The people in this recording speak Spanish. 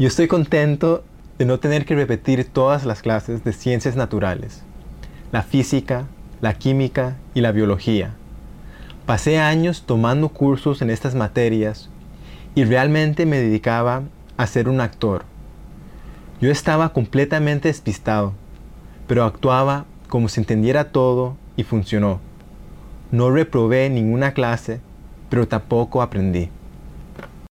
Yo estoy contento de no tener que repetir todas las clases de ciencias naturales, la física, la química y la biología. Pasé años tomando cursos en estas materias y realmente me dedicaba a ser un actor. Yo estaba completamente despistado, pero actuaba como si entendiera todo y funcionó. No reprobé ninguna clase, pero tampoco aprendí.